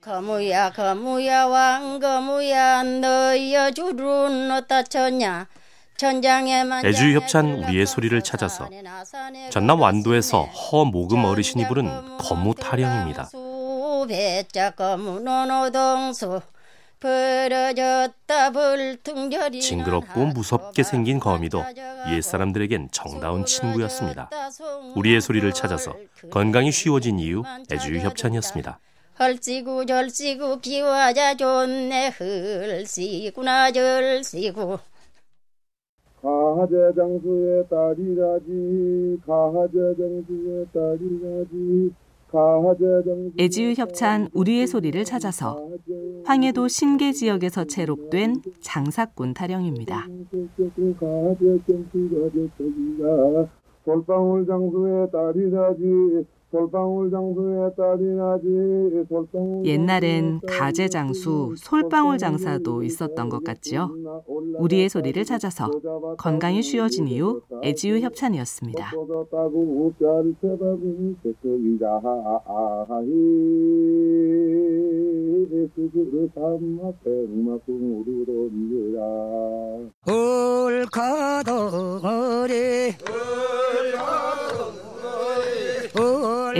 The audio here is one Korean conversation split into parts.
거무야 거무야 왕거무야 너여 주른 어디다 쳤냐 애주 협찬 우리의 소리를 찾아서 전남 완도에서 허 모금 어르신이 부른 거무 타령입니다. 징그럽고 무섭게 생긴 거미도 옛 사람들에겐 정다운 친구였습니다. 우리의 소리를 찾아서 건강이 쉬워진 이유 애주협찬이었습니다. 헐시구 절시구 기와자 좋네 흘시구나 절시구 가제장수의 딸이라지 가제장수의 딸이라지 애지유 협찬 우리의 소리를 찾아서 황해도 신계 지역에서 채록된 장사꾼 타령입니다. 장수의 딸이라지 옛날엔 가재 장수, 솔방울 장사도 있었던 것 같지요. 우리의 소리를 찾아서 건강이 쉬워진 이후 애지유 협찬이었습니다.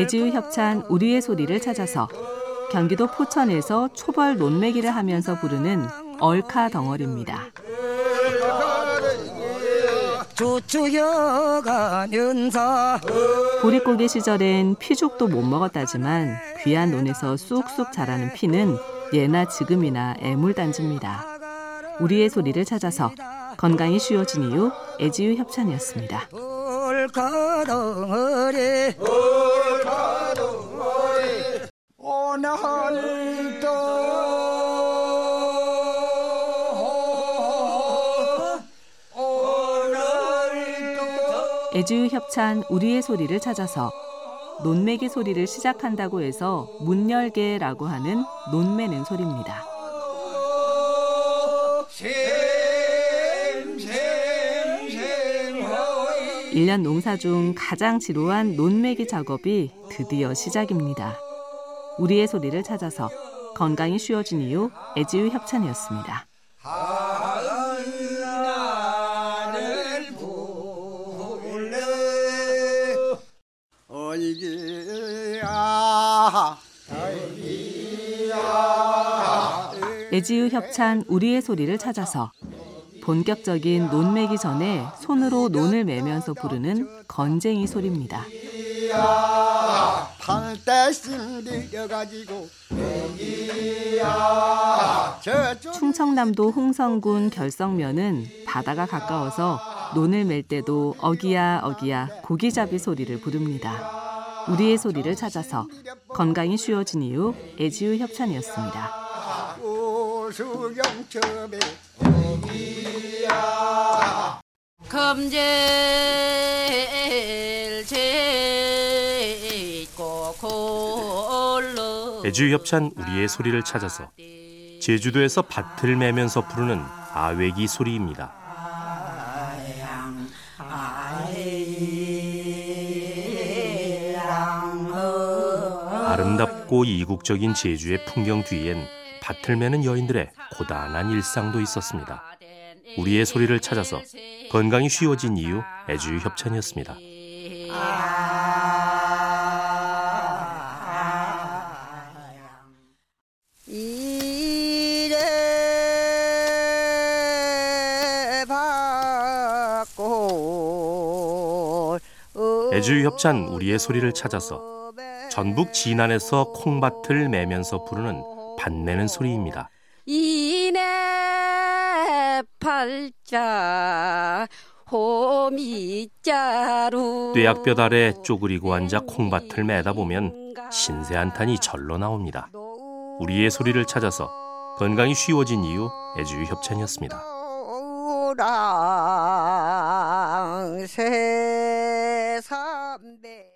애지유 협찬 우리의 소리를 찾아서 경기도 포천에서 초벌 논매기를 하면서 부르는 얼카 덩어리입니다. 보릿고개 시절엔 피죽도 못 먹었다지만 귀한 논에서 쑥쑥 자라는 피는 예나 지금이나 애물단지입니다. 우리의 소리를 찾아서 건강이 쉬워진 이유 애지유 협찬이었습니다. 애주유 협찬 우리의 소리를 찾아서 논매기 소리를 시작한다고 해서 문열개라고 하는 논매는 소리입니다. 1년 농사 중 가장 지루한 논매기 작업이 드디어 시작입니다. 우리의 소리를 찾아서 건강이 쉬워진 이유 애지유 협찬이었습니다. 애지유 협찬 우리의 소리를 찾아서 본격적인 논매기 전에 손으로 논을 매면서 부르는 건쟁이 소리입니다. 충청남도 홍성군 결성면은 바다가 가까워서 논을 맬 때도 어기야 어기야 고기잡이 소리를 부릅니다. 우리의 소리를 찾아서 건강이 쉬워진 이후 애지유 협찬이었습니다. 수경첩에 오기야 검젤 제고 골로 애주 협찬 우리의 소리를 찾아서 제주도에서 밭을 매면서 부르는 아외기 소리입니다. 아름답고 이국적인 제주의 풍경 뒤엔 밭을 매는 여인들의 고단한 일상도 있었습니다. 우리의 소리를 찾아서 건강이 쉬워진 이유 애주 협찬이었습니다. 애주 협찬 우리의 소리를 찾아서 전북 진안에서 콩밭을 매면서 부르는 반내는 소리입니다. 이내 팔자 호미자루 뇌약볕 아래 쪼그리고 앉아 콩밭을 매다 보면 신세 한탄이 절로 나옵니다. 우리의 소리를 찾아서 건강이 쉬워진 이유 애주유 협찬이었습니다. 세삼배